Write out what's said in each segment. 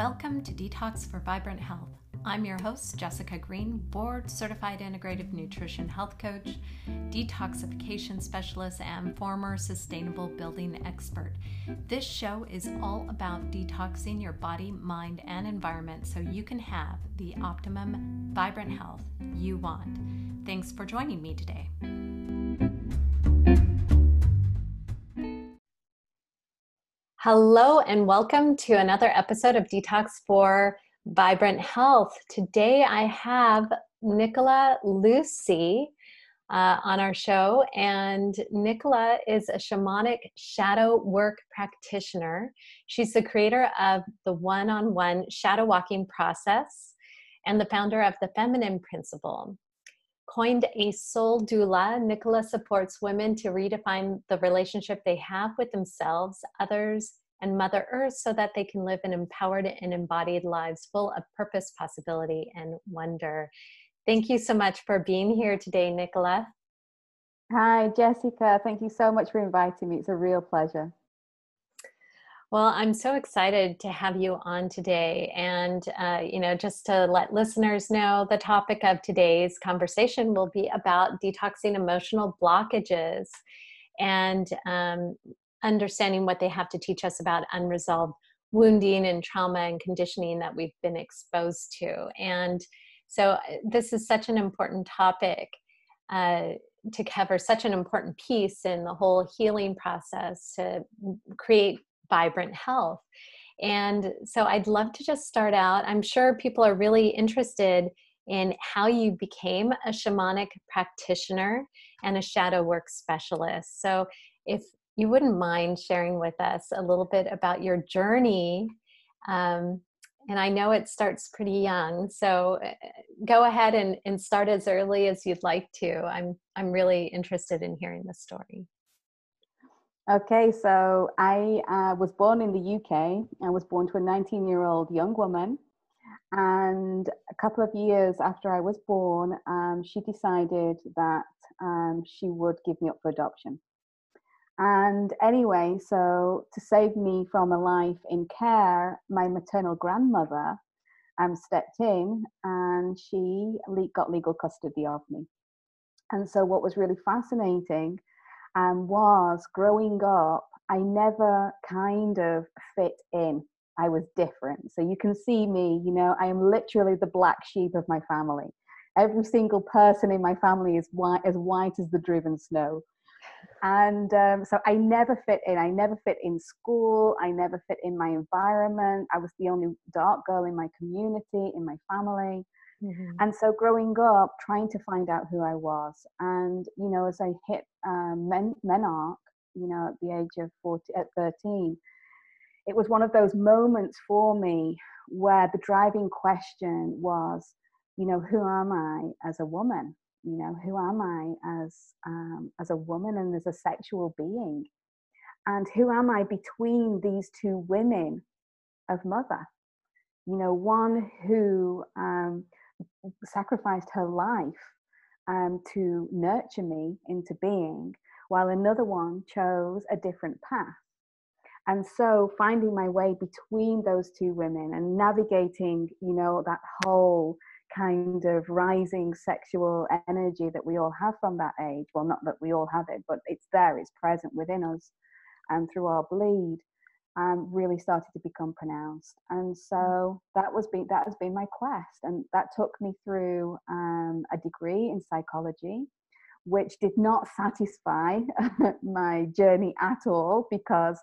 Welcome to Detox for Vibrant Health. I'm your host, Jessica Green, board certified integrative nutrition health coach, detoxification specialist, and former sustainable building expert. This show is all about detoxing your body, mind, and environment so you can have the optimum, vibrant health you want. Thanks for joining me today. Hello, and welcome to another episode of Detox for Vibrant Health. Today I have Nicola Lucy uh, on our show, and Nicola is a shamanic shadow work practitioner. She's the creator of the one on one shadow walking process and the founder of the Feminine Principle. Coined a soul doula, Nicola supports women to redefine the relationship they have with themselves, others, and Mother Earth so that they can live an empowered and embodied lives full of purpose, possibility, and wonder. Thank you so much for being here today, Nicola. Hi, Jessica. Thank you so much for inviting me. It's a real pleasure. Well, I'm so excited to have you on today. And, uh, you know, just to let listeners know, the topic of today's conversation will be about detoxing emotional blockages and um, understanding what they have to teach us about unresolved wounding and trauma and conditioning that we've been exposed to. And so, uh, this is such an important topic. Uh, to cover such an important piece in the whole healing process to create vibrant health. And so I'd love to just start out. I'm sure people are really interested in how you became a shamanic practitioner and a shadow work specialist. So if you wouldn't mind sharing with us a little bit about your journey um, and I know it starts pretty young, so uh, go ahead and, and start as early as you'd like to. I'm I'm really interested in hearing the story. Okay, so I uh, was born in the UK. I was born to a 19 year old young woman. And a couple of years after I was born, um, she decided that um, she would give me up for adoption. And anyway, so to save me from a life in care, my maternal grandmother um, stepped in and she got legal custody of me. And so, what was really fascinating um, was growing up, I never kind of fit in. I was different. So you can see me, you know, I am literally the black sheep of my family. Every single person in my family is white, as white as the driven snow. And um, so I never fit in. I never fit in school. I never fit in my environment. I was the only dark girl in my community, in my family. Mm-hmm. And so growing up, trying to find out who I was. And, you know, as I hit um, men- menarche, you know, at the age of 40, at 13, it was one of those moments for me where the driving question was, you know, who am I as a woman? You know, who am I as um, as a woman and as a sexual being? And who am I between these two women of mother? You know, one who um, sacrificed her life um, to nurture me into being, while another one chose a different path. And so finding my way between those two women and navigating, you know, that whole kind of rising sexual energy that we all have from that age. Well, not that we all have it, but it's there, it's present within us and through our bleed um, really started to become pronounced. And mm. so that was been, that has been my quest. And that took me through um, a degree in psychology, which did not satisfy my journey at all because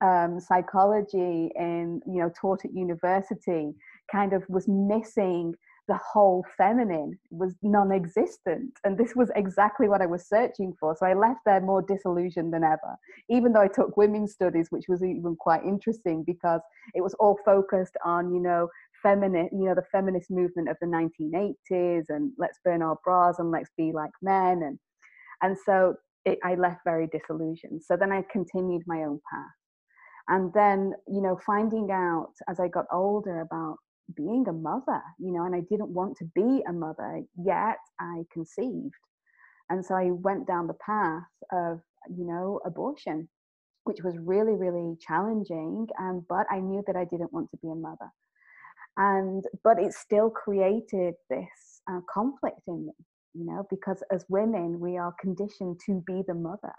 um, psychology in, you know, taught at university kind of was missing the whole feminine was non-existent and this was exactly what i was searching for. So i left there more disillusioned than ever even though i took women's studies which was even quite interesting because it was all focused on you know feminine you know the feminist movement of the 1980s and let's burn our bras and let's be like men. And and so it, i left very disillusioned. So then i continued my own path. And then you know finding out as i got older about being a mother, you know, and I didn't want to be a mother, yet I conceived. And so I went down the path of, you know, abortion, which was really, really challenging. Um, but I knew that I didn't want to be a mother. and but it still created this uh, conflict in me you know because as women we are conditioned to be the mother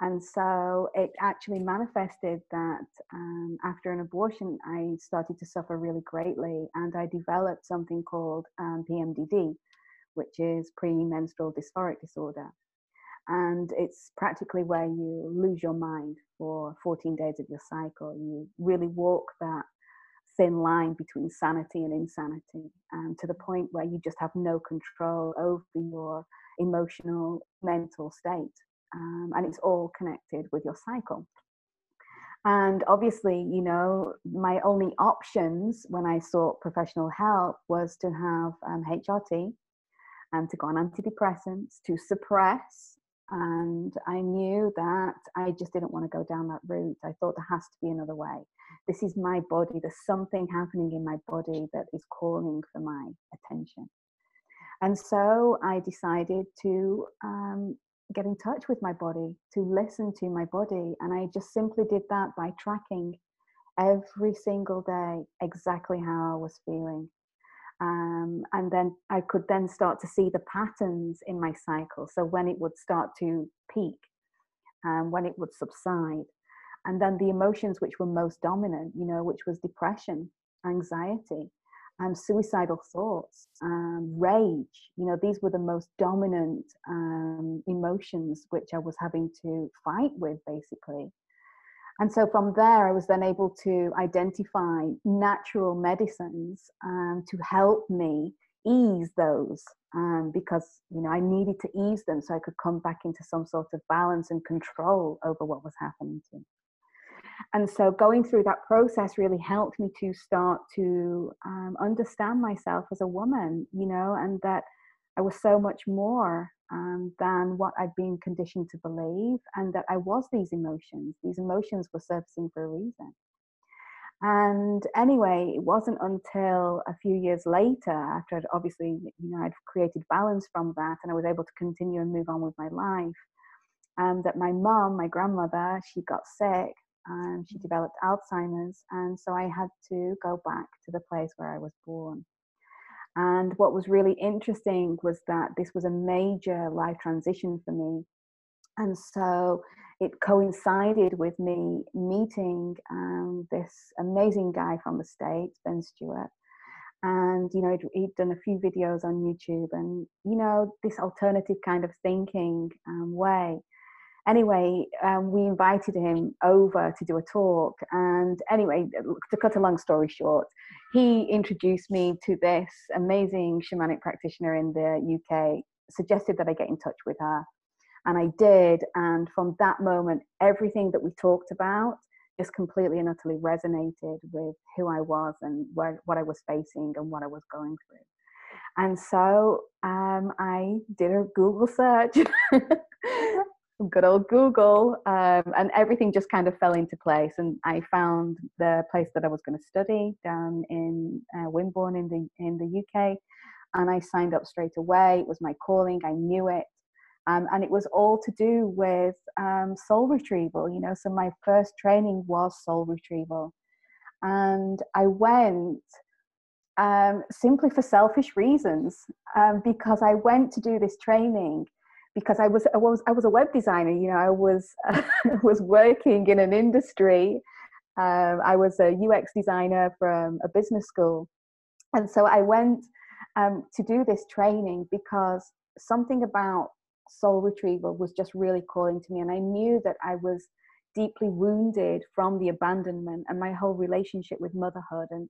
and so it actually manifested that um, after an abortion i started to suffer really greatly and i developed something called um, pmdd which is premenstrual dysphoric disorder. And it's practically where you lose your mind for 14 days of your cycle. You really walk that thin line between sanity and insanity um, to the point where you just have no control over your emotional mental state um, and it's all connected with your cycle. And obviously you know my only options when i sought professional help was to have um, hrt and to go on antidepressants to suppress. And i knew that i just didn't want to go down that route. I thought there has to be another way. This is my body. There's something happening in my body that is calling for my attention. And so i decided to um, get in touch with my body to listen to my body. And i just simply did that by tracking every single day exactly how i was feeling. Um, and then i could then start to see the patterns in my cycle. So when it would start to peak and um, when it would subside and then the emotions which were most dominant you know which was depression anxiety um, suicidal thoughts um, rage. You know these were the most dominant um, emotions which i was having to fight with basically. And so from there i was then able to identify natural medicines um, to help me ease those um, because you know i needed to ease them so i could come back into some sort of balance and control over what was happening to me and so going through that process really helped me to start to um, understand myself as a woman you know and that i was so much more um, than what i'd been conditioned to believe and that i was these emotions. These emotions were surfacing for a reason. And anyway it wasn't until a few years later after I'd obviously you know i'd created balance from that and i was able to continue and move on with my life um, that my mom my grandmother she got sick and she developed Alzheimer's. And so I had to go back to the place where I was born. And what was really interesting was that this was a major life transition for me. And so it coincided with me meeting um, this amazing guy from the States, Ben Stewart. And, you know, he'd, done a few videos on YouTube and, you know, this alternative kind of thinking um, way anyway, um, we invited him over to do a talk. And anyway, to cut a long story short, he introduced me to this amazing shamanic practitioner in the UK, suggested that I get in touch with her. And I did. And from that moment, everything that we talked about just completely and utterly resonated with who I was and where, what I was facing and what I was going through. And so um, I did a Google search good old Google, um, and everything just kind of fell into place. And I found the place that I was going to study down in uh, Wimborne in the in the UK, and I signed up straight away. It was my calling. I knew it, um, and it was all to do with um, soul retrieval. You know, so my first training was soul retrieval, and I went. Um, simply for selfish reasons, um, because I went to do this training because I was I was I was a web designer. You know, I was was working in an industry. Um, I was a UX designer from a business school, and so I went um, to do this training because something about soul retrieval was just really calling to me, and I knew that I was deeply wounded from the abandonment and my whole relationship with motherhood and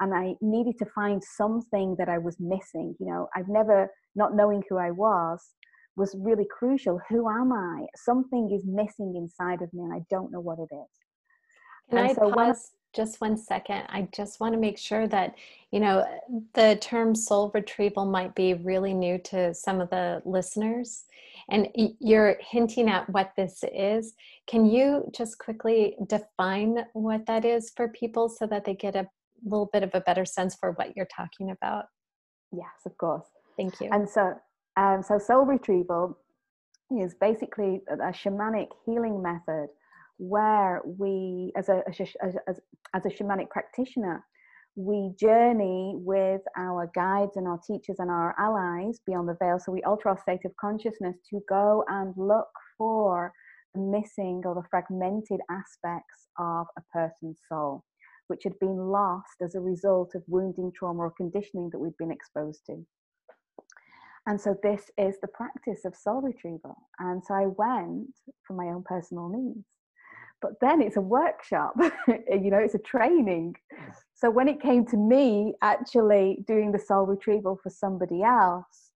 and I needed to find something that I was missing. You know, I've never not knowing who I was was really crucial. Who am I? Something is missing inside of me, and I don't know what it is. Can and I so pause just one second? I just want to make sure that you know the term soul retrieval might be really new to some of the listeners, and you're hinting at what this is. Can you just quickly define what that is for people so that they get a little bit of a better sense for what you're talking about? Yes, of course. Thank you. And so um, so soul retrieval is basically a, shamanic healing method where we, as a, as, as, a shamanic practitioner, we journey with our guides and our teachers and our allies beyond the veil. So we alter our state of consciousness to go and look for the missing or the fragmented aspects of a person's soul, which had been lost as a result of wounding, trauma, or conditioning that we'd been exposed to. And so this is the practice of soul retrieval. And so I went for my own personal needs. But then it's a workshop, you know, it's a training. So when it came to me actually doing the soul retrieval for somebody else,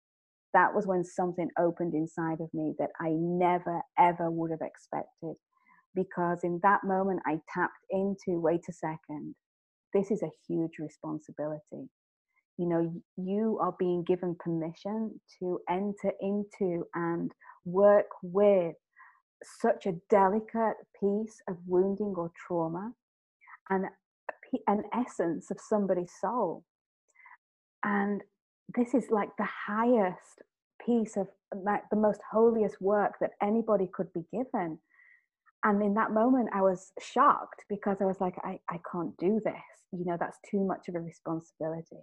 that was when something opened inside of me that I never ever would have expected. Because in that moment, I tapped into wait a second, this is a huge responsibility you know you are being given permission to enter into and work with such a delicate piece of wounding or trauma and an essence of somebody's soul. And this is like the highest piece of like the most holiest work that anybody could be given. And in that moment i was shocked because i was like i, I can't do this. You know that's too much of a responsibility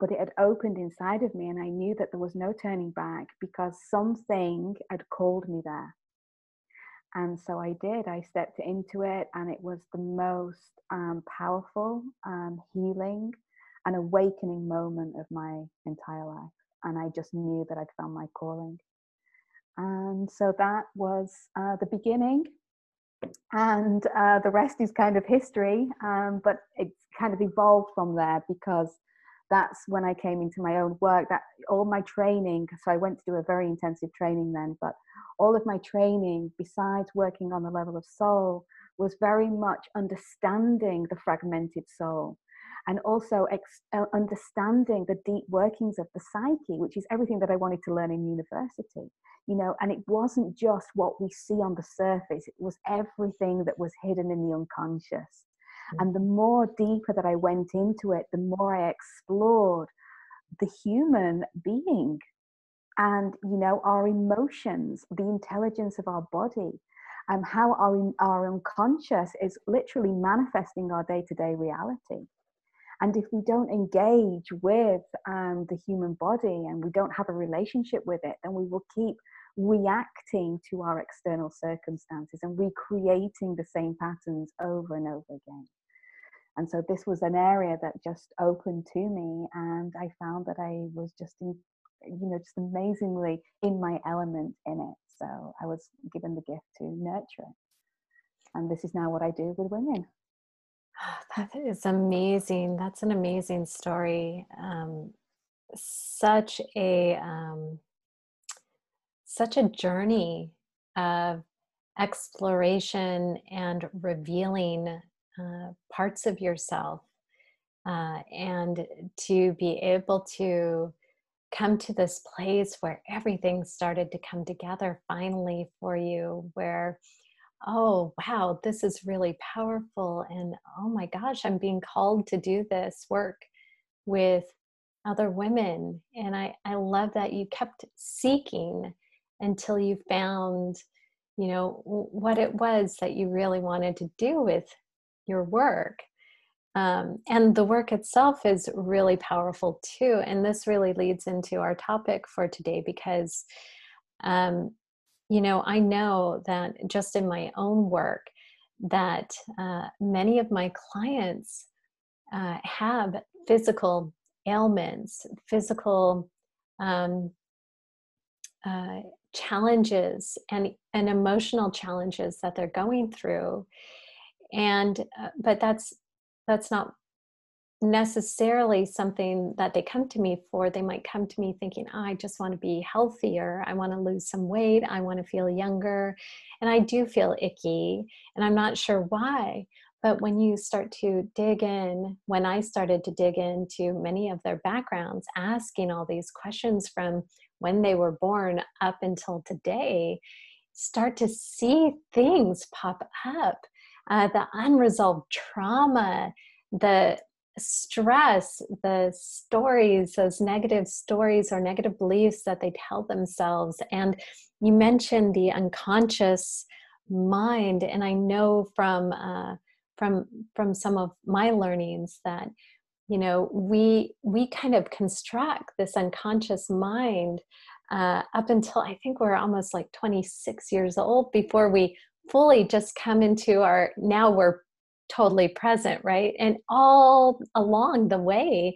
but it had opened inside of me and I knew that there was no turning back because something had called me there. And so I did. I stepped into it, and it was the most um, powerful, um, healing, and awakening moment of my entire life. And I just knew that I'd found my calling. And so that was uh, the beginning. And uh, the rest is kind of history, um, but it's kind of evolved from there because that's when I came into my own work. That all my training, so I went to do a very intensive training then, but all of my training, besides working on the level of soul, was very much understanding the fragmented soul and also ex- uh, understanding the deep workings of the psyche, which is everything that I wanted to learn in university. You know, and it wasn't just what we see on the surface, it was everything that was hidden in the unconscious. And the more deeper that I went into it, the more I explored the human being and, you know, our emotions, the intelligence of our body, and how our, our unconscious is literally manifesting our day to day reality. And if we don't engage with um, the human body and we don't have a relationship with it, then we will keep reacting to our external circumstances and recreating the same patterns over and over again. And so this was an area that just opened to me, and I found that I was just, in, you know, just amazingly in my element in it. So I was given the gift to nurture it. And this is now what I do with women. That is amazing. That's an amazing story. Um, such a um, such a journey of exploration and revealing uh, parts of yourself uh, and to be able to come to this place where everything started to come together finally for you where oh wow this is really powerful and oh my gosh i'm being called to do this work with other women. And i i love that you kept seeking until you found you know what it was that you really wanted to do with your work um, and the work itself is really powerful too and this really leads into our topic for today because um, you know i know that just in my own work that uh, many of my clients uh, have physical ailments physical um, uh, challenges and, and emotional challenges that they're going through and uh, but that's that's not necessarily something that they come to me for. They might come to me thinking oh, i just want to be healthier. I want to lose some weight. I want to feel younger. And i do feel icky and i'm not sure why. But when you start to dig in when i started to dig into many of their backgrounds asking all these questions from when they were born up until today start to see things pop up uh, the unresolved trauma, the stress, the stories, those negative stories or negative beliefs that they tell themselves. And you mentioned the unconscious mind, and I know from uh, from from some of my learnings that you know we we kind of construct this unconscious mind uh, up until i think we're almost like 26 years old before we fully just come into our now we're totally present right and all along the way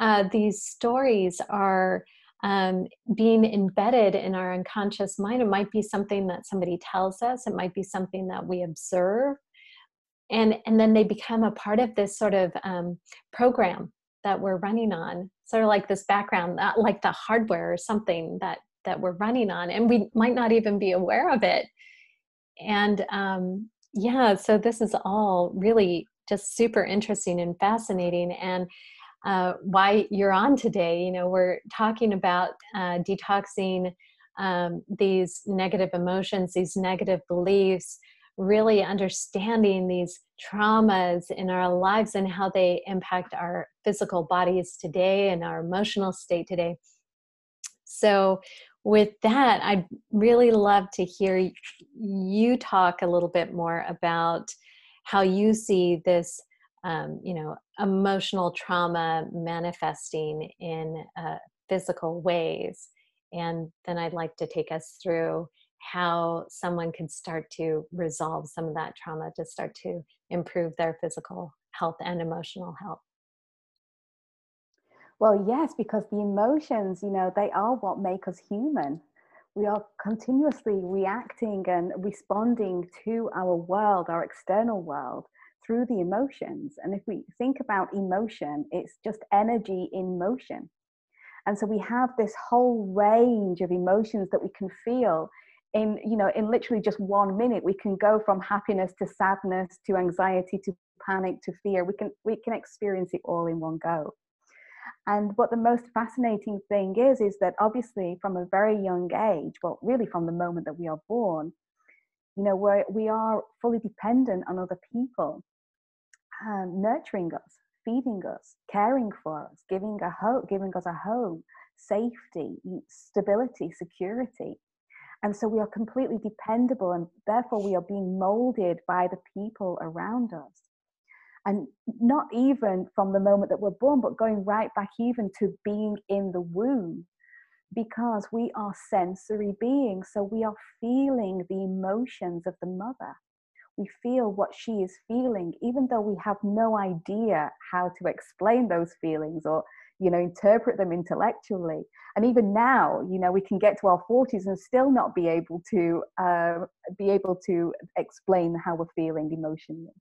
uh, these stories are um, being embedded in our unconscious mind. It might be something that somebody tells us, it might be something that we observe. And, and then they become a part of this sort of um, program that we're running on, sort of like this background, like the hardware or something that, that we're running on. And we might not even be aware of it. And um, yeah, so this is all really just super interesting and fascinating. And uh, why you're on today. You know, we're talking about uh, detoxing um, these negative emotions, these negative beliefs, really understanding these traumas in our lives and how they impact our physical bodies today and our emotional state today. So, with that, I'd really love to hear you talk a little bit more about how you see this um, you know emotional trauma manifesting in uh, physical ways. And then i'd like to take us through how someone could start to resolve some of that trauma to start to improve their physical health and emotional health well yes because the emotions you know they are what make us human we are continuously reacting and responding to our world our external world through the emotions. And if we think about emotion, it's just energy in motion. And so we have this whole range of emotions that we can feel in, you know, in literally just one minute. We can go from happiness to sadness to anxiety to panic to fear. We can we can experience it all in one go. And what the most fascinating thing is, is that obviously from a very young age, well, really from the moment that we are born, you know, we're, we are fully dependent on other people um, nurturing us, feeding us, caring for us, giving a hope, giving us a home, safety, stability, security. And so we are completely dependable, and therefore we are being molded by the people around us. And not even from the moment that we're born, but going right back even to being in the womb, because we are sensory beings. So we are feeling the emotions of the mother. We feel what she is feeling, even though we have no idea how to explain those feelings or you know interpret them intellectually. And even now you know we can get to our 40s and still not be able to uh, be able to explain how we're feeling emotionally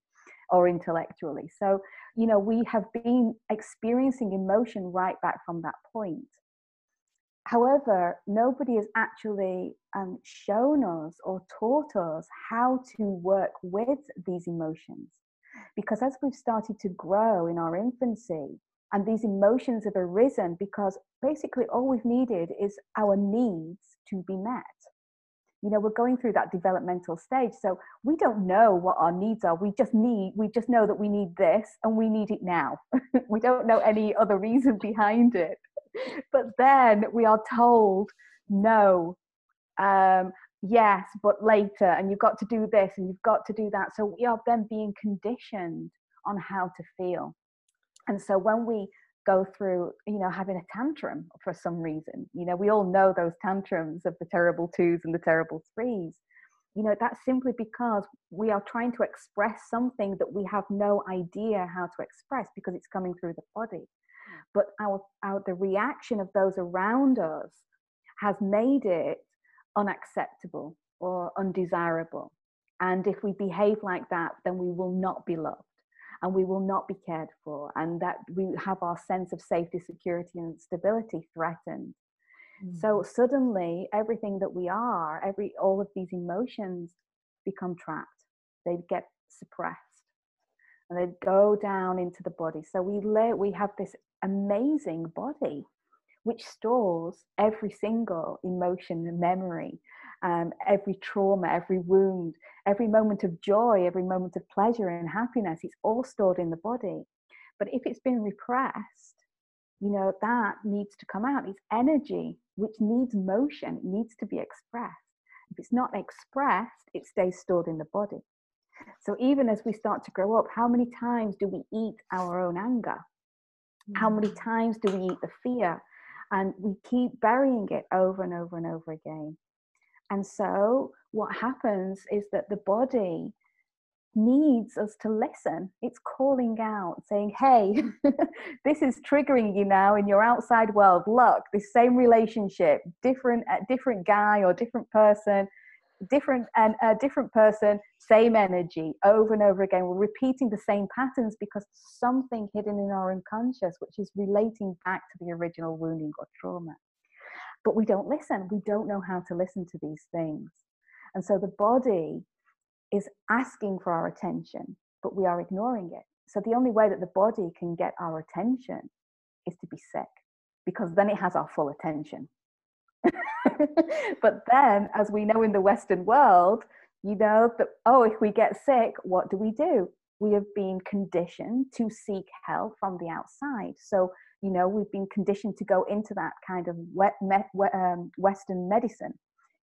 or intellectually so you know we have been experiencing emotion right back from that point However, nobody has actually um, shown us or taught us how to work with these emotions. Because as we've started to grow in our infancy, and these emotions have arisen because basically all we've needed is our needs to be met. You know, we're going through that developmental stage. So we don't know what our needs are. We just need, we just know that we need this and we need it now. we don't know any other reason behind it but then we are told no um, yes but later and you've got to do this and you've got to do that so we are then being conditioned on how to feel and so when we go through you know having a tantrum for some reason. You know we all know those tantrums of the terrible twos and the terrible threes. You know that's simply because we are trying to express something that we have no idea how to express because it's coming through the body. But our, our the reaction of those around us has made it unacceptable or undesirable. And if we behave like that then we will not be loved and we will not be cared for and that we have our sense of safety security and stability threatened. Mm. so suddenly everything that we are every all of these emotions become trapped. They get suppressed and they go down into the body. So we let we have this amazing body which stores every single emotion and memory, um, every trauma, every wound, every moment of joy, every moment of pleasure and happiness. It's all stored in the body. But if it's been repressed, you know, that needs to come out. It's energy which needs motion, it needs to be expressed. If it's not expressed, it stays stored in the body. So even as we start to grow up, how many times do we eat our own anger? How many mm. times do we eat the fear? And we keep burying it over and over and over again. And so, what happens is that the body needs us to listen. It's calling out, saying, Hey, this is triggering you now in your outside world. Look, this same relationship, different, uh, different guy or different person, different and a different person, same energy over and over again. We're repeating the same patterns because something hidden in our unconscious, which is relating back to the original wounding or trauma. But we don't listen. We don't know how to listen to these things. And so the body is asking for our attention, but we are ignoring it. So the only way that the body can get our attention is to be sick, because then it has our full attention. but then, as we know in the Western world, you know that, oh, if we get sick, what do we do? We have been conditioned to seek help from the outside. So, you know, we've been conditioned to go into that kind of um, Western medicine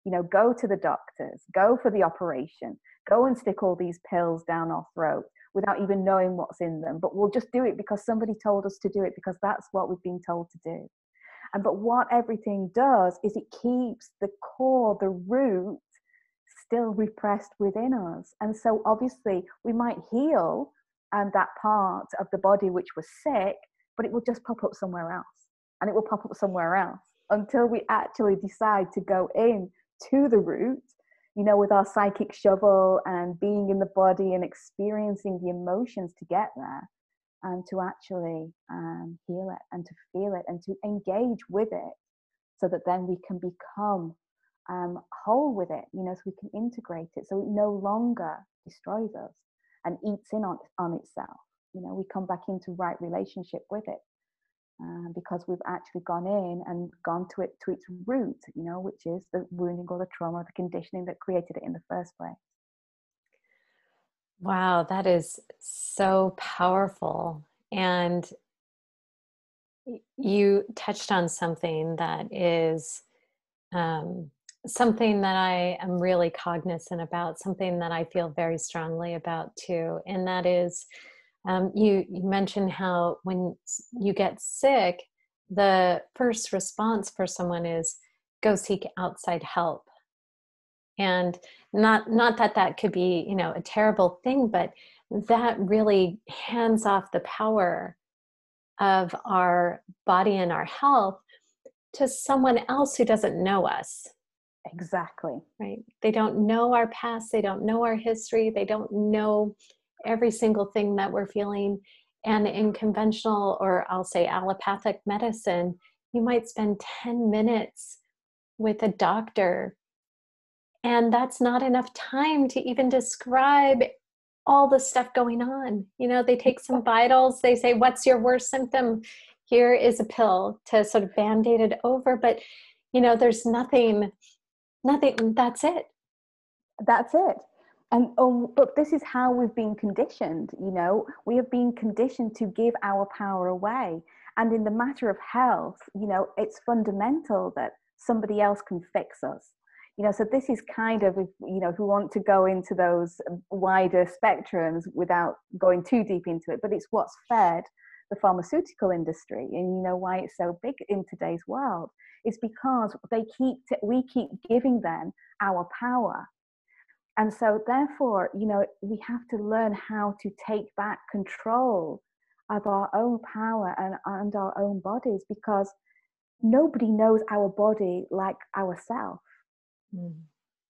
you know, go to the doctors, go for the operation, go and stick all these pills down our throat without even knowing what's in them. But we'll just do it because somebody told us to do it because that's what we've been told to do. And but what everything does is it keeps the core, the root, still repressed within us. And so obviously we might heal and that part of the body which was sick, but it will just pop up somewhere else. And it will pop up somewhere else until we actually decide to go in to the root, you know, with our psychic shovel and being in the body and experiencing the emotions to get there and to actually um, heal it and to feel it and to engage with it so that then we can become um, whole with it, you know, so we can integrate it so it no longer destroys us and eats in on, on itself. You know, we come back into right relationship with it uh, because we've actually gone in and gone to it to its root, you know, which is the wounding or the trauma, or the conditioning that created it in the first place. Wow, that is so powerful. And you touched on something that is um, something that I am really cognizant about, something that I feel very strongly about too, and that is um, you, you mentioned how when you get sick, the first response for someone is go seek outside help. And not not that that could be you know a terrible thing, but that really hands off the power of our body and our health to someone else who doesn't know us. Exactly. Right. They don't know our past. They don't know our history. They don't know every single thing that we're feeling. And in conventional, or I'll say allopathic medicine, you might spend 10 minutes with a doctor. And that's not enough time to even describe all the stuff going on. You know, they take some vitals, they say, What's your worst symptom? Here is a pill to sort of band aid it over. But, you know, there's nothing, nothing, that's it. That's it and oh, but this is how we've been conditioned you know? We have been conditioned to give our power away. And in the matter of health you know it's fundamental that somebody else can fix us. You know so this is kind of you know we want to go into those wider spectrums without going too deep into it but it's what's fed the pharmaceutical industry. And you know why it's so big in today's world? Is because they keep t- we keep giving them our power and so therefore you know we have to learn how to take back control of our own power and, and our own bodies because nobody knows our body like ourselves mm.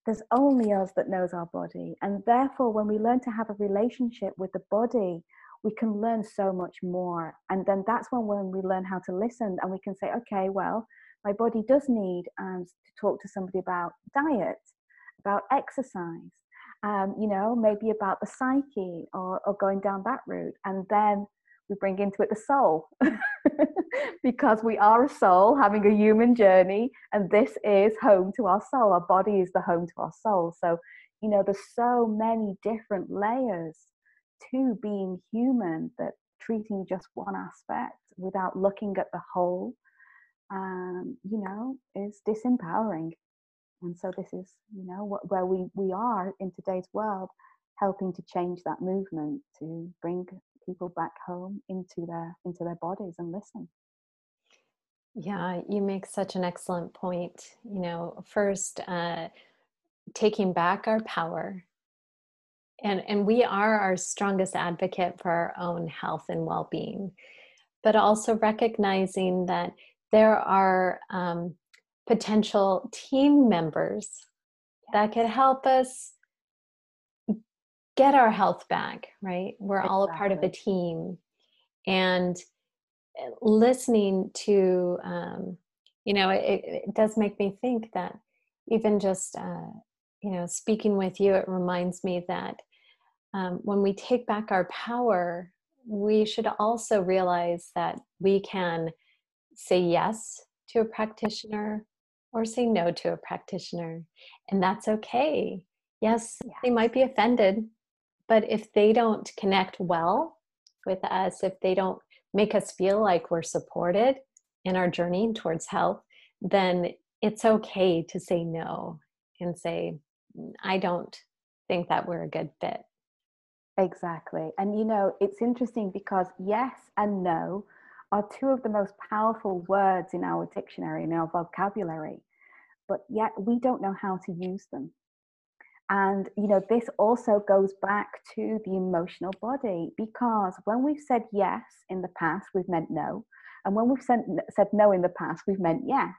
there's only us that knows our body. And therefore when we learn to have a relationship with the body we can learn so much more. And then that's when when we learn how to listen and we can say okay well my body does need um, to talk to somebody about diet about exercise, um, you know, maybe about the psyche or, or going down that route. And then we bring into it the soul. Because we are a soul having a human journey and this is home to our soul. Our body is the home to our soul. So you know there's so many different layers to being human that treating just one aspect without looking at the whole um, you know is disempowering and so this is you know what, where we we are in today's world helping to change that movement to bring people back home into their into their bodies and listen. Yeah you make such an excellent point. You know first uh, taking back our power. And and we are our strongest advocate for our own health and well-being but also recognizing that there are um, potential team members that could help us get our health back right we're exactly. all a part of a team and eh, listening to um, you know it, it, does make me think that even just uh, you know speaking with you it reminds me that um, when we take back our power we should also realize that we can say yes to a practitioner or say no to a practitioner and that's okay yes, yes. they might be offended but if they don't connect well with us if they don't make us feel like we're supported in our journey towards health then it's okay to say no and say mm, I don't think that we're a good fit. Exactly. And you know, it's interesting because yes and no are two of the most powerful words in our dictionary, in our vocabulary, but yet we don't know how to use them. And you know, this also goes back to the emotional body because when we've said yes in the past, we've meant no. And when we've said, said no in the past, we've meant yes.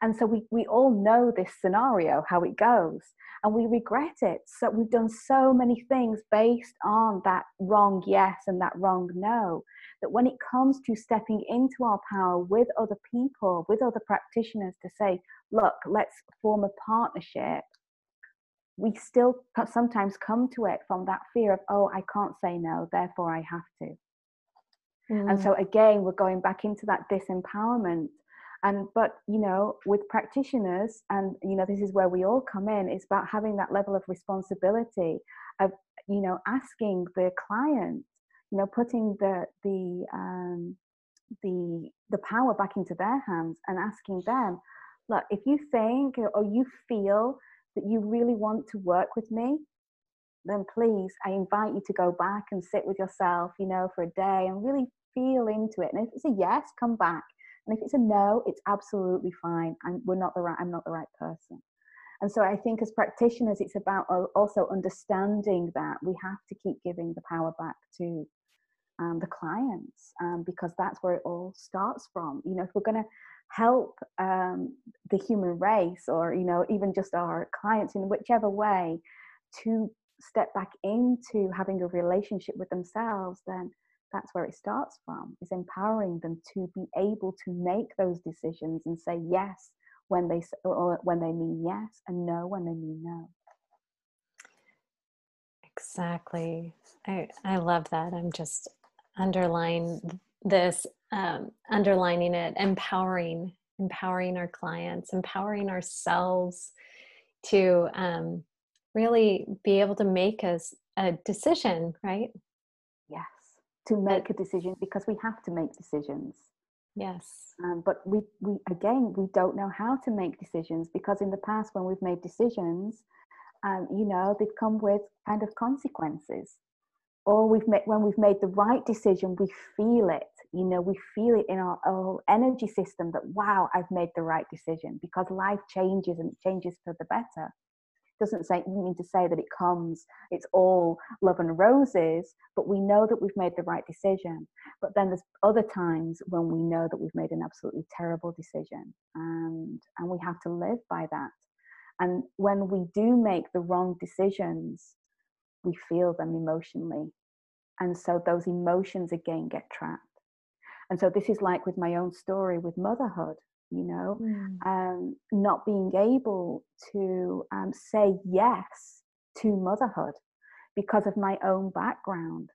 And so we, we all know this scenario, how it goes, and we regret it. So we've done so many things based on that wrong yes and that wrong no, that when it comes to stepping into our power with other people, with other practitioners to say, look, let's form a partnership, we still sometimes come to it from that fear of, oh, I can't say no, therefore I have to. Mm. And so again, we're going back into that disempowerment and but you know with practitioners and you know this is where we all come in it's about having that level of responsibility of you know asking the client you know putting the the um the the power back into their hands and asking them look if you think or you feel that you really want to work with me then please i invite you to go back and sit with yourself you know for a day and really feel into it and if it's a yes come back and if it's a no, it's absolutely fine. I'm, we're not the right, I'm not the right person. And so I think as practitioners, it's about also understanding that we have to keep giving the power back to um, the clients um, because that's where it all starts from. You know, if we're going to help um, the human race or, you know, even just our clients in whichever way to step back into having a relationship with themselves, then that's where it starts from is empowering them to be able to make those decisions and say yes when they or when they mean yes and no when they mean no. Exactly. I i love that. I'm just underlining this um, underlining it empowering empowering our clients empowering ourselves to um, really be able to make us a decision right yes to make a decision because we have to make decisions. Yes. Um, but we, we, again, we don't know how to make decisions because in the past, when we've made decisions, um, you know, they've come with kind of consequences. Or we've made, when we've made the right decision, we feel it. You know, we feel it in our, our energy system that, wow, I've made the right decision because life changes and it changes for the better doesn't say mean to say that it comes it's all love and roses but we know that we've made the right decision but then there's other times when we know that we've made an absolutely terrible decision and and we have to live by that and when we do make the wrong decisions we feel them emotionally and so those emotions again get trapped and so this is like with my own story with motherhood you know, mm. um, not being able to um, say yes to motherhood because of my own background.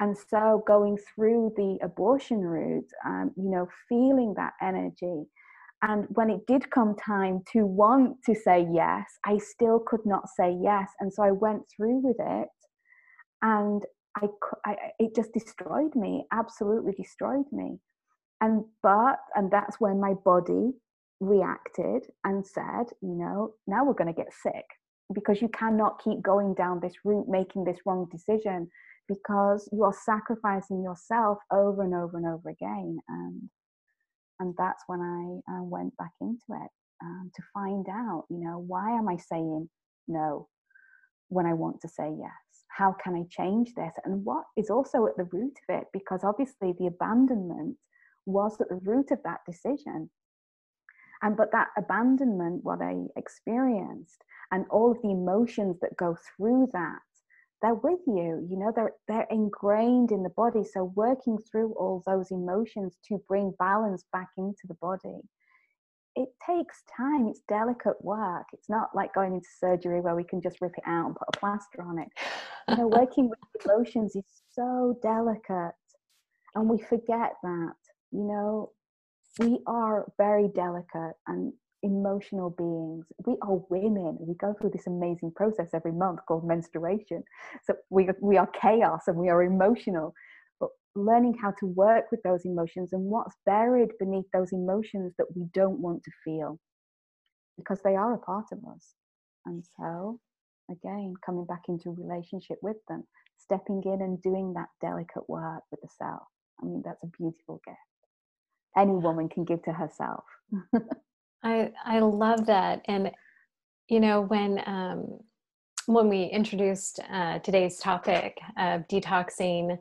And so going through the abortion route, um, you know, feeling that energy. And when it did come time to want to say yes, I still could not say yes. And so I went through with it. And I, I it just destroyed me, absolutely destroyed me and but and that's when my body reacted and said you know now we're going to get sick because you cannot keep going down this route making this wrong decision because you are sacrificing yourself over and over and over again. And and that's when I uh, went back into it um, to find out, you know, why am I saying no when I want to say yes? How can I change this? And what is also at the root of it? Because obviously the abandonment was at the root of that decision. And but that abandonment, what I experienced, and all of the emotions that go through that, they're with you. You know, they're they're ingrained in the body. So working through all those emotions to bring balance back into the body it takes time. It's delicate work. It's not like going into surgery where we can just rip it out and put a plaster on it. You know, working with emotions is so delicate, and we forget that. You know, we are very delicate and emotional beings. We are women. We go through this amazing process every month called menstruation. So we we are chaos and we are emotional But learning how to work with those emotions and what's buried beneath those emotions that we don't want to feel because they are a part of us. And so, again, coming back into relationship with them, stepping in and doing that delicate work with the self. I mean, that's a beautiful gift. Any woman can give to herself. I I love that, and you know when um, when we introduced uh, today's topic of detoxing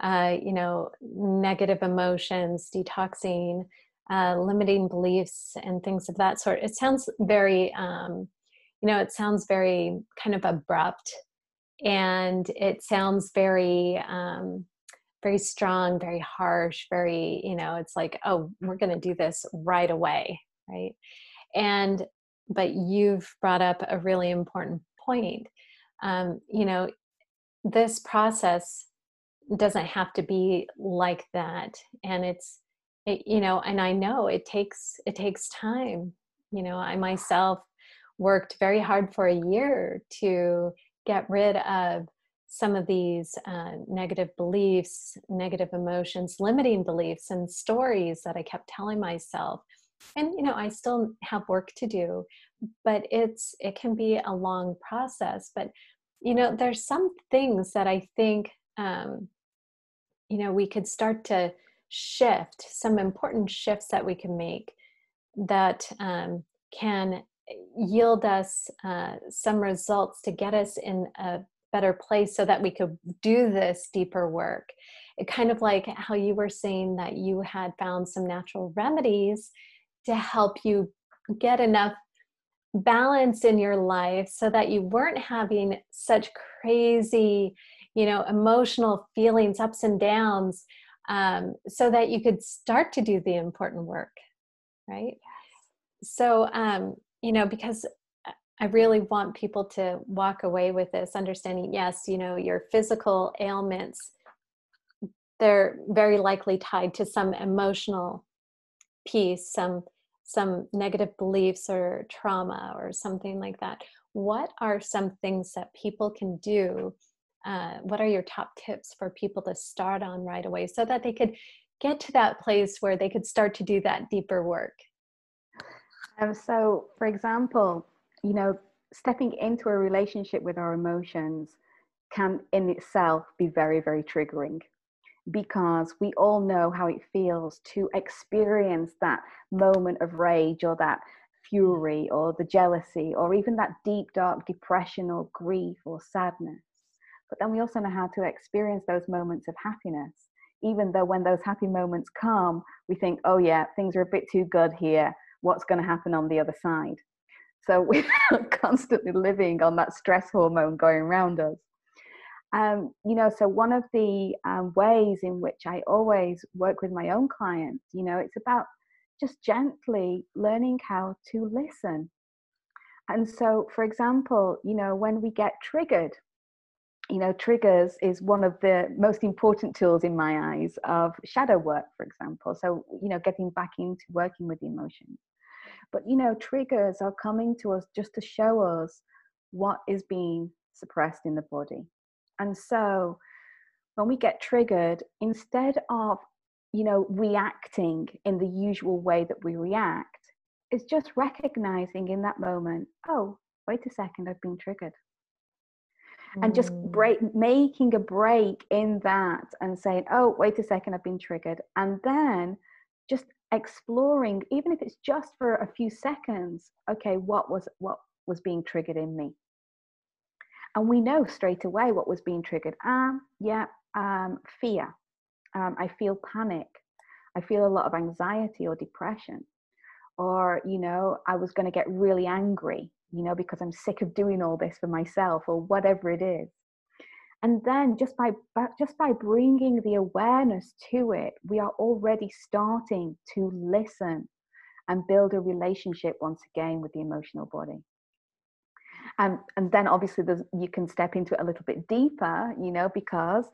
uh, you know, negative emotions, detoxing, uh, limiting beliefs, and things of that sort. It sounds very, um, you know, it sounds very kind of abrupt, and it sounds very, um, very strong, very harsh, very, you know, it's like, oh, we're going to do this right away, right? And but you've brought up a really important point. Um, you know, this process doesn't have to be like that and it's it, you know and i know it takes it takes time you know i myself worked very hard for a year to get rid of some of these uh, negative beliefs negative emotions limiting beliefs and stories that i kept telling myself and you know i still have work to do but it's it can be a long process but you know there's some things that i think um, you know we could start to shift some important shifts that we can make that um, can yield us uh, some results to get us in a better place so that we could do this deeper work. It kind of like how you were saying that you had found some natural remedies to help you get enough balance in your life so that you weren't having such crazy you know emotional feelings ups and downs um, so that you could start to do the important work right? So um, you know because i really want people to walk away with this understanding yes you know your physical ailments they're very likely tied to some emotional piece some some negative beliefs or trauma or something like that what are some things that people can do uh, what are your top tips for people to start on right away so that they could get to that place where they could start to do that deeper work? Um, so, for example, you know, stepping into a relationship with our emotions can in itself be very, very triggering because we all know how it feels to experience that moment of rage or that fury or the jealousy or even that deep, dark depression or grief or sadness. But then we also know how to experience those moments of happiness. Even though when those happy moments come, we think, oh, yeah, things are a bit too good here. What's going to happen on the other side? So we're constantly living on that stress hormone going around us. Um, you know, so one of the um, ways in which I always work with my own clients, you know, it's about just gently learning how to listen. And so, for example, you know, when we get triggered you know, triggers is one of the most important tools in my eyes of shadow work, for example. So, you know, getting back into working with the emotions. But, you know, triggers are coming to us just to show us what is being suppressed in the body. And so, when we get triggered, instead of, you know, reacting in the usual way that we react, it's just recognizing in that moment, oh, wait a second, I've been triggered. And just mm. break making a break in that and saying oh wait a second i've been triggered. And then just exploring even if it's just for a few seconds okay what was what was being triggered in me and we know straight away what was being triggered. Um yeah um fear. Um, i feel panic. I feel a lot of anxiety or depression. Or you know i was going to get really angry you know because i'm sick of doing all this for myself or whatever it is. And then just by just by bringing the awareness to it we are already starting to listen and build a relationship once again with the emotional body and then obviously you can step into it a little bit deeper you know because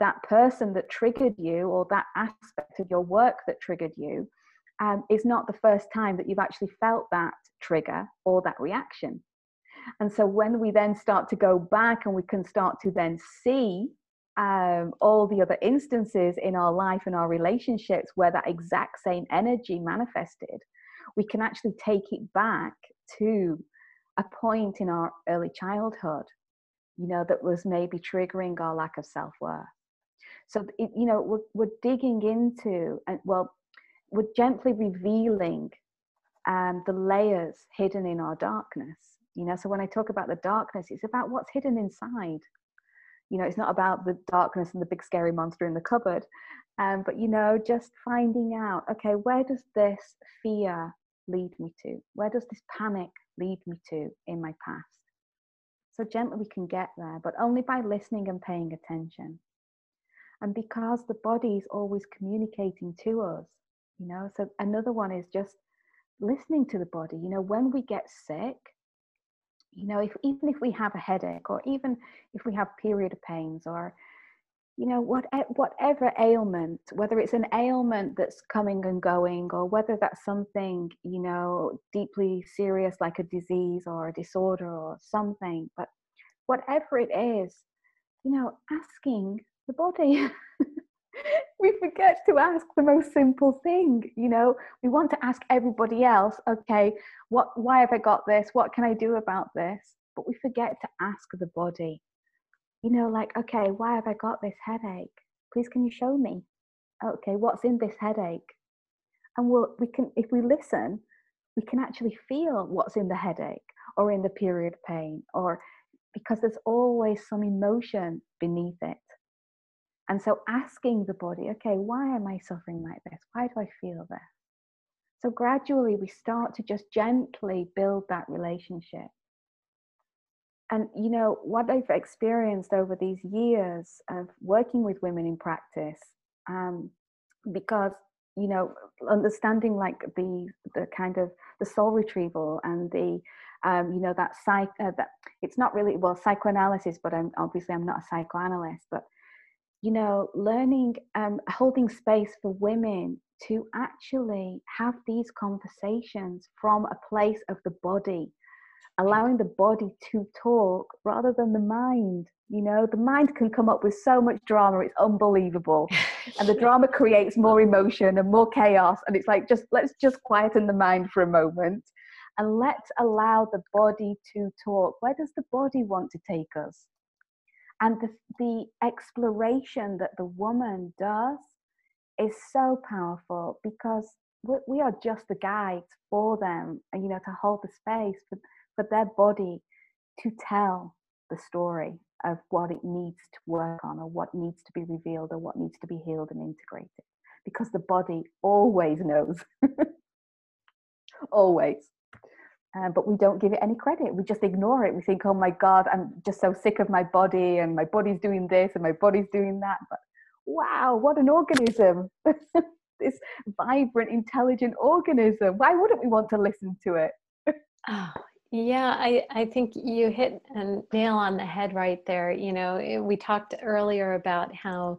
that person that triggered you or that aspect of your work that triggered you um, is not the first time that you've actually felt that trigger or that reaction. And so when we then start to go back and we can start to then see um, all the other instances in our life and our relationships where that exact same energy manifested, we can actually take it back to a point in our early childhood, you know, that was maybe triggering our lack of self worth. So, it, you know, we're, we're digging into, and well, we're gently revealing um, the layers hidden in our darkness. You know, so when I talk about the darkness, it's about what's hidden inside. You know, it's not about the darkness and the big scary monster in the cupboard, um, but you know, just finding out, okay, where does this fear lead me to? Where does this panic lead me to in my past? So gently we can get there, but only by listening and paying attention. And because the body is always communicating to us, you know so another one is just listening to the body you know when we get sick you know if even if we have a headache or even if we have period pains or you know what, eh, whatever ailment whether it's an ailment that's coming and going or whether that's something you know deeply serious like a disease or a disorder or something but whatever it is you know asking the body. We forget to ask the most simple thing you know? We want to ask everybody else okay what why have i got this? What can i do about this? But we forget to ask the body you know like okay why have i got this headache please can you show me okay what's in this headache and we'll we can if we listen we can actually feel what's in the headache or in the period of pain or because there's always some emotion beneath it and so asking the body, okay, why am I suffering like this? Why do I feel this? So gradually we start to just gently build that relationship. And you know, what I've experienced over these years of working with women in practice, um, because you know, understanding like the the kind of the soul retrieval and the um, you know that psych uh, that it's not really well psychoanalysis, but I'm obviously I'm not a psychoanalyst, but you know, learning, um, holding space for women to actually have these conversations from a place of the body, allowing the body to talk rather than the mind. You know, the mind can come up with so much drama, it's unbelievable. and the drama creates more emotion and more chaos. And it's like, just let's just quieten the mind for a moment and let's allow the body to talk. Where does the body want to take us? and the, the exploration that the woman does is so powerful because we are just the guides for them and you know to hold the space for, for their body to tell the story of what it needs to work on or what needs to be revealed or what needs to be healed and integrated because the body always knows always uh, but we don't give it any credit. We just ignore it. We think, oh my God, I'm just so sick of my body and my body's doing this and my body's doing that. But wow, what an organism. this vibrant, intelligent organism. Why wouldn't we want to listen to it? oh, yeah, I, I think you hit a nail on the head right there. You know, eh, we talked earlier about how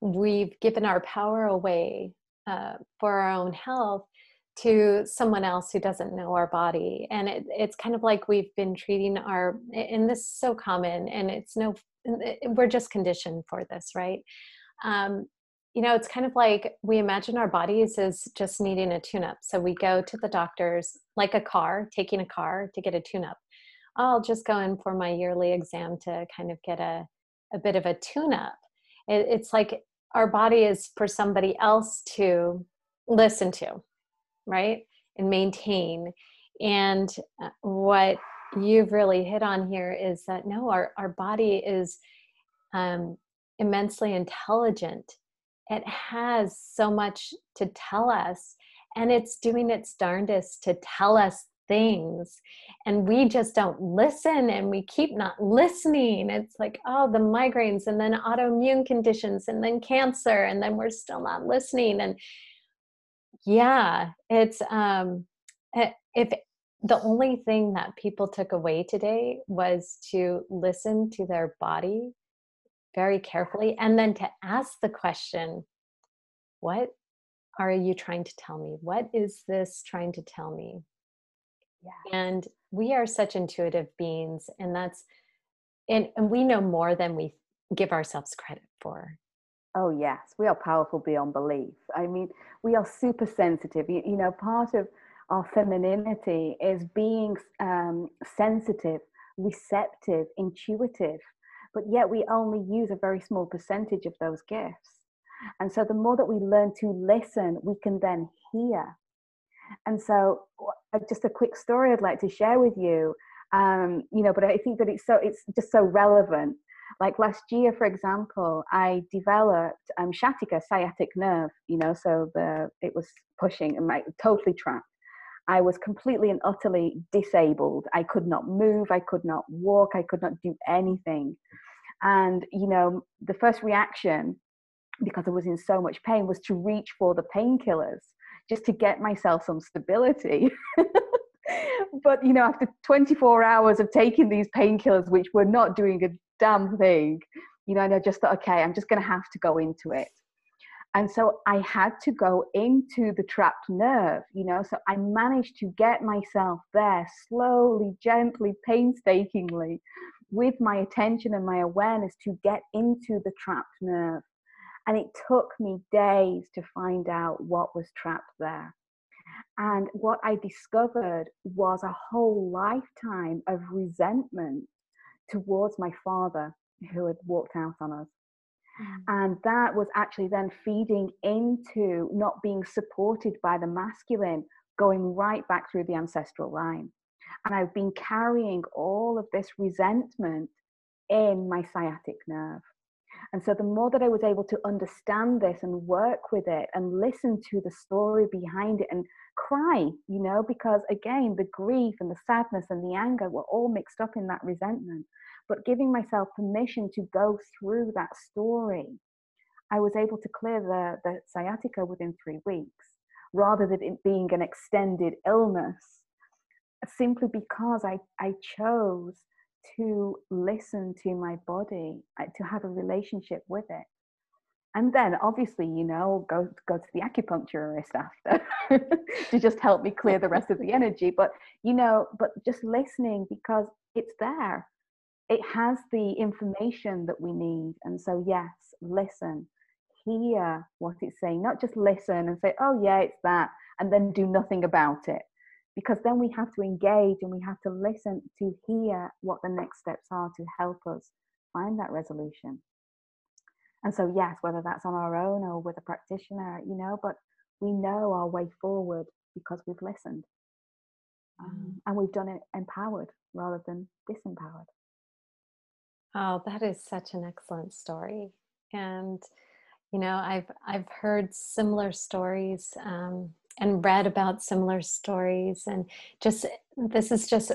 we've given our power away uh, for our own health to someone else who doesn't know our body and it, it's kind of like we've been treating our and this is so common and it's no we're just conditioned for this right um, you know it's kind of like we imagine our bodies as just needing a tune up so we go to the doctors like a car taking a car to get a tune up I'll just go in for my yearly exam to kind of get a, a bit of a tune up. It, it's like our body is for somebody else to listen to, right? And maintain. And uh, what you've really hit on here is that no, our, our body is um, immensely intelligent. It has so much to tell us, and it's doing its darndest to tell us things. And we just don't listen and we keep not listening. It's like, oh, the migraines, and then autoimmune conditions, and then cancer, and then we're still not listening. And yeah, it's, um, eh, if the only thing that people took away today was to listen to their body very carefully and then to ask the question what are you trying to tell me? What is this trying to tell me? Yeah. and we are such intuitive beings and that's and, and we know more than we give ourselves credit for. Oh yes. We are powerful beyond belief. I mean we are super sensitive. You, you know part of our femininity is being um, sensitive, receptive, intuitive, but yet we only use a very small percentage of those gifts. And so the more that we learn to listen, we can then hear. And so, uh, just a quick story I'd like to share with you. Um, you know, but I think that it's so it's just so relevant. Like last year, for example, I developed um, sciatica, sciatic nerve. You know, so the it was pushing and my totally trapped. I was completely and utterly disabled. I could not move, I could not walk, I could not do anything. And, you know, the first reaction, because I was in so much pain, was to reach for the painkillers just to get myself some stability. but, you know, after 24 hours of taking these painkillers, which were not doing a damn thing, you know, and I just thought, okay, I'm just going to have to go into it. And so I had to go into the trapped nerve, you know. So I managed to get myself there slowly, gently, painstakingly, with my attention and my awareness to get into the trapped nerve. And it took me days to find out what was trapped there. And what I discovered was a whole lifetime of resentment towards my father who had walked out on us. Mm. And that was actually then feeding into not being supported by the masculine, going right back through the ancestral line. And I've been carrying all of this resentment in my sciatic nerve. And so the more that I was able to understand this and work with it and listen to the story behind it and cry, you know, because again, the grief and the sadness and the anger were all mixed up in that resentment. But giving myself permission to go through that story, I was able to clear the, the sciatica within three weeks rather than it being an extended illness, simply because I, I chose to listen to my body, uh, to have a relationship with it. And then obviously, you know, go go to the acupuncturist after to just help me clear the rest of the energy. But you know, but just listening because it's there it has the information that we need. And so, yes, listen, hear what it's saying, not just listen and say, oh, yeah, it's that, and then do nothing about it. Because then we have to engage and we have to listen to hear what the next steps are to help us find that resolution. And so, yes, whether that's on our own or with a practitioner, you know, but we know our way forward because we've listened. Um, mm. and we've done it empowered rather than disempowered. Oh, that is such an excellent story. And you know, I've I've heard similar stories um, and read about similar stories, and just this is just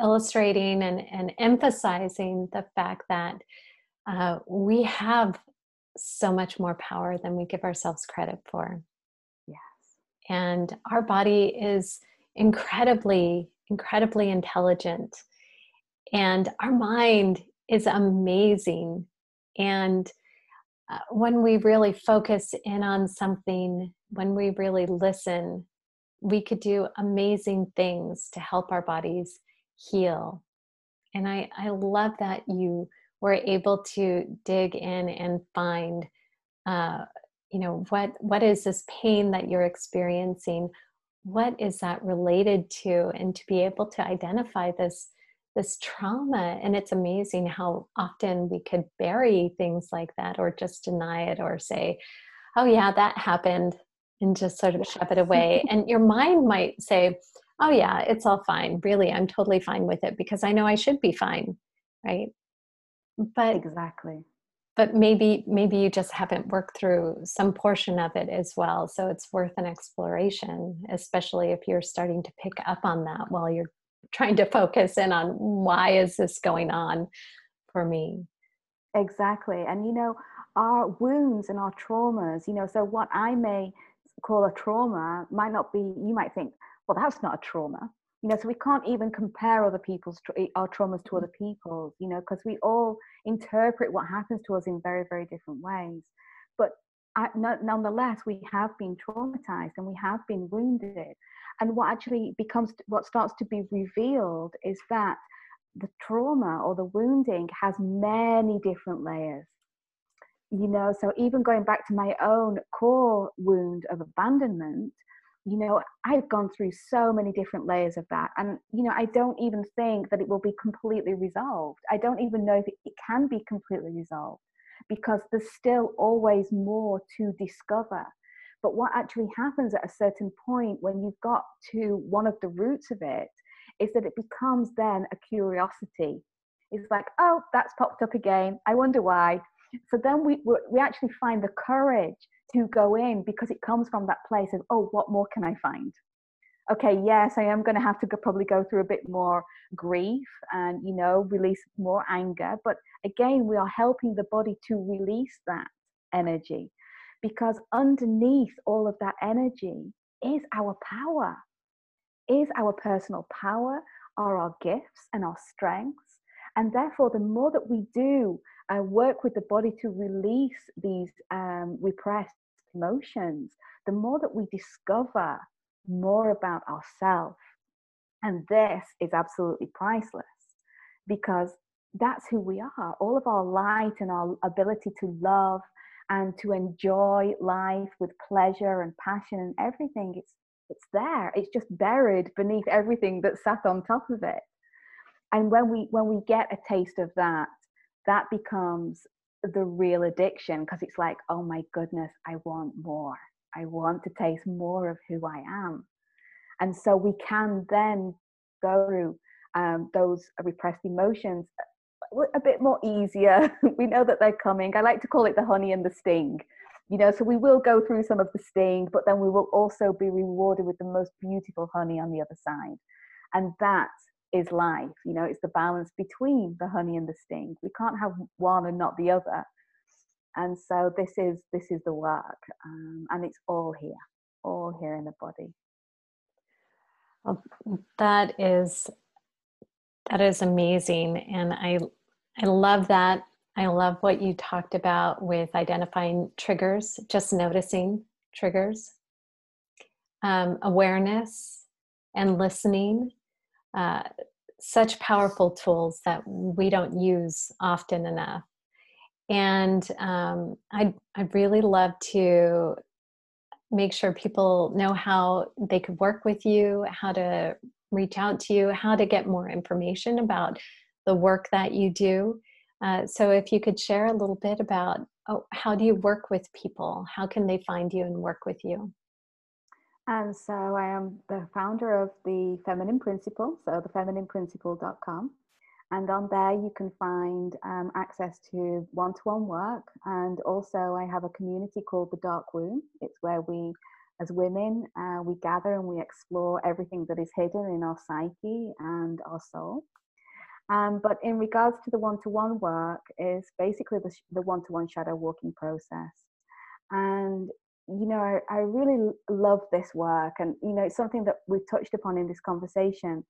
illustrating and, and emphasizing the fact that uh, we have so much more power than we give ourselves credit for. Yes, and our body is incredibly, incredibly intelligent, and our mind is amazing. And uh, when we really focus in on something, when we really listen, we could do amazing things to help our bodies heal. And I, I love that you were able to dig in and find, uh, you know, what what is this pain that you're experiencing? What is that related to? And to be able to identify this this trauma and it's amazing how often we could bury things like that or just deny it or say oh yeah that happened and just sort of shove it away. And your mind might say oh yeah it's all fine. Really i'm totally fine with it because i know i should be fine right? But exactly. but maybe maybe you just haven't worked through some portion of it as well so it's worth an exploration especially if you're starting to pick up on that while you're trying to focus in on why is this going on for me. Exactly. And you know our wounds and our traumas you know so what i may call a trauma might not be you might think well that's not a trauma. You know so we can't even compare other people's eh, our traumas to other people's you know because we all interpret what happens to us in very very different ways. But I, nonetheless we have been traumatized and we have been wounded and what actually becomes what starts to be revealed is that the trauma or the wounding has many different layers. You know so even going back to my own core wound of abandonment you know i've gone through so many different layers of that. And you know i don't even think that it will be completely resolved. I don't even know if it can be completely resolved because there's still always more to discover but what actually happens at a certain point when you've got to one of the roots of it is that it becomes then a curiosity. It's like oh that's popped up again. I wonder why. So then we we actually find the courage to go in because it comes from that place of oh what more can i find? Okay yes i am going to have to go, probably go through a bit more grief and you know release more anger but again we are helping the body to release that energy because underneath all of that energy is our power is our personal power are our gifts and our strengths and therefore the more that we do uh, work with the body to release these um, repressed emotions, the more that we discover more about ourselves. And this is absolutely priceless because that's who we are. All of our light and our ability to love and to enjoy life with pleasure and passion and everything, it's, it's there. It's just buried beneath everything that sat on top of it. And when we when we get a taste of that, that becomes the real addiction because it's like, oh my goodness, I want more. I want to taste more of who I am. And so we can then go through um, those repressed emotions a bit more easier. we know that they're coming. I like to call it the honey and the sting. You know, so we will go through some of the sting, but then we will also be rewarded with the most beautiful honey on the other side. And that is life. You know, it's the balance between the honey and the sting. We can't have one and not the other. And so this is this is the work, um, and it's all here, all here in the body. Well, that is that is amazing, and I I love that. I love what you talked about with identifying triggers, just noticing triggers, um, awareness, and listening uh, such powerful tools that we don't use often enough. And um, I'd, I'd really love to make sure people know how they could work with you, how to reach out to you, how to get more information about the work that you do. Uh, so, if you could share a little bit about oh, how do you work with people? How can they find you and work with you? And so I am the founder of the Feminine Principle, so thefeminineprinciple.com. And on there, you can find um, access to one to one work. And also, I have a community called The Dark Womb. It's where we, as women, uh, we gather and we explore everything that is hidden in our psyche and our soul. Um, but in regards to the one to one work, is basically the one to one shadow walking process. And you know, I, I really love this work, and you know, it's something that we've touched upon in this conversation.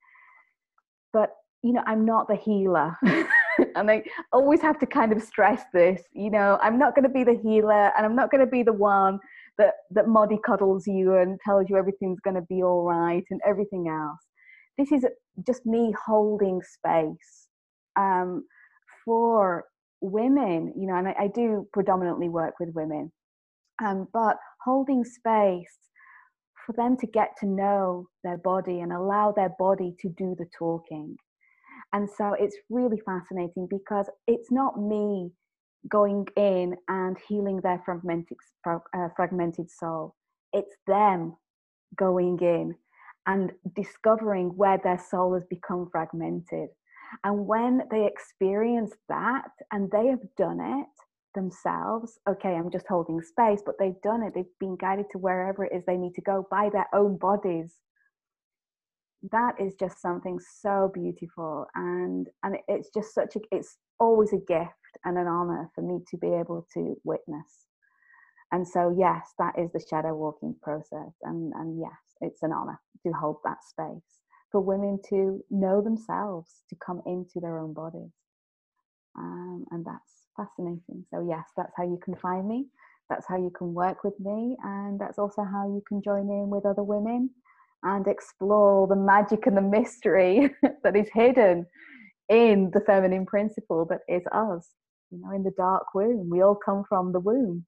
But you know, I'm not the healer, and I always have to kind of stress this. You know, I'm not going to be the healer, and I'm not going to be the one that that coddles you and tells you everything's going to be all right and everything else. This is just me holding space um, for women. You know, and I, I do predominantly work with women um, but holding space for them to get to know their body and allow their body to do the talking. And so it's really fascinating because it's not me going in and healing their fragmented, uh, fragmented soul. It's them going in and discovering where their soul has become fragmented. And when they experience that and they have done it themselves, okay, I'm just holding space, but they've done it, they've been guided to wherever it is they need to go by their own bodies. That is just something so beautiful and and it's just such a it's always a gift and an honor for me to be able to witness. And so yes, that is the shadow walking process and and yes, it's an honor to hold that space for women to know themselves, to come into their own bodies. Um, and that's fascinating. So, yes, that's how you can find me. That's how you can work with me. And that's also how you can join in with other women and explore the magic and the mystery that is hidden in the feminine principle that is us, you know, in the dark womb. We all come from the womb.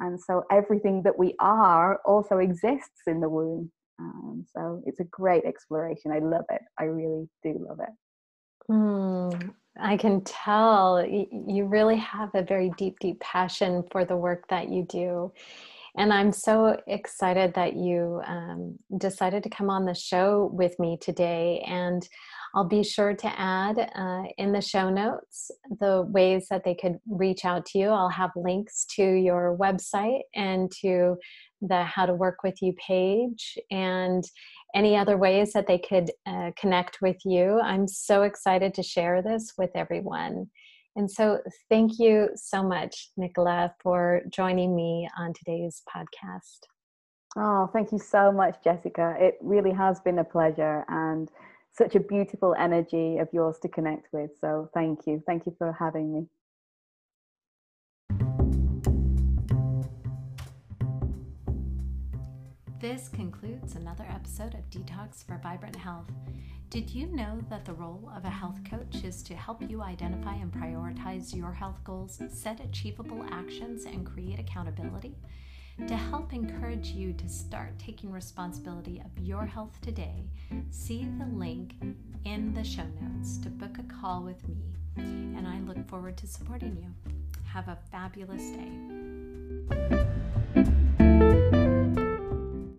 And so everything that we are also exists in the womb. Um, so it's a great exploration. I love it. I really do love it. Mm, I can tell you really have a very deep, deep passion for the work that you do. And I'm so excited that you um, decided to come on the show with me today. And I'll be sure to add uh, in the show notes the ways that they could reach out to you. I'll have links to your website and to the How to Work with You page and any other ways that they could uh, connect with you. I'm so excited to share this with everyone. And so, thank you so much, Nicola, for joining me on today's podcast. Oh, thank you so much, Jessica. It really has been a pleasure. And such a beautiful energy of yours to connect with. So thank you. Thank you for having me. This concludes another episode of Detox for Vibrant Health. Did you know that the role of a health coach is to help you identify and prioritize your health goals, set achievable actions, and create accountability? To help encourage you to start taking responsibility of your health today, see the link in the show notes to book a call with me, and I look forward to supporting you. Have a fabulous day.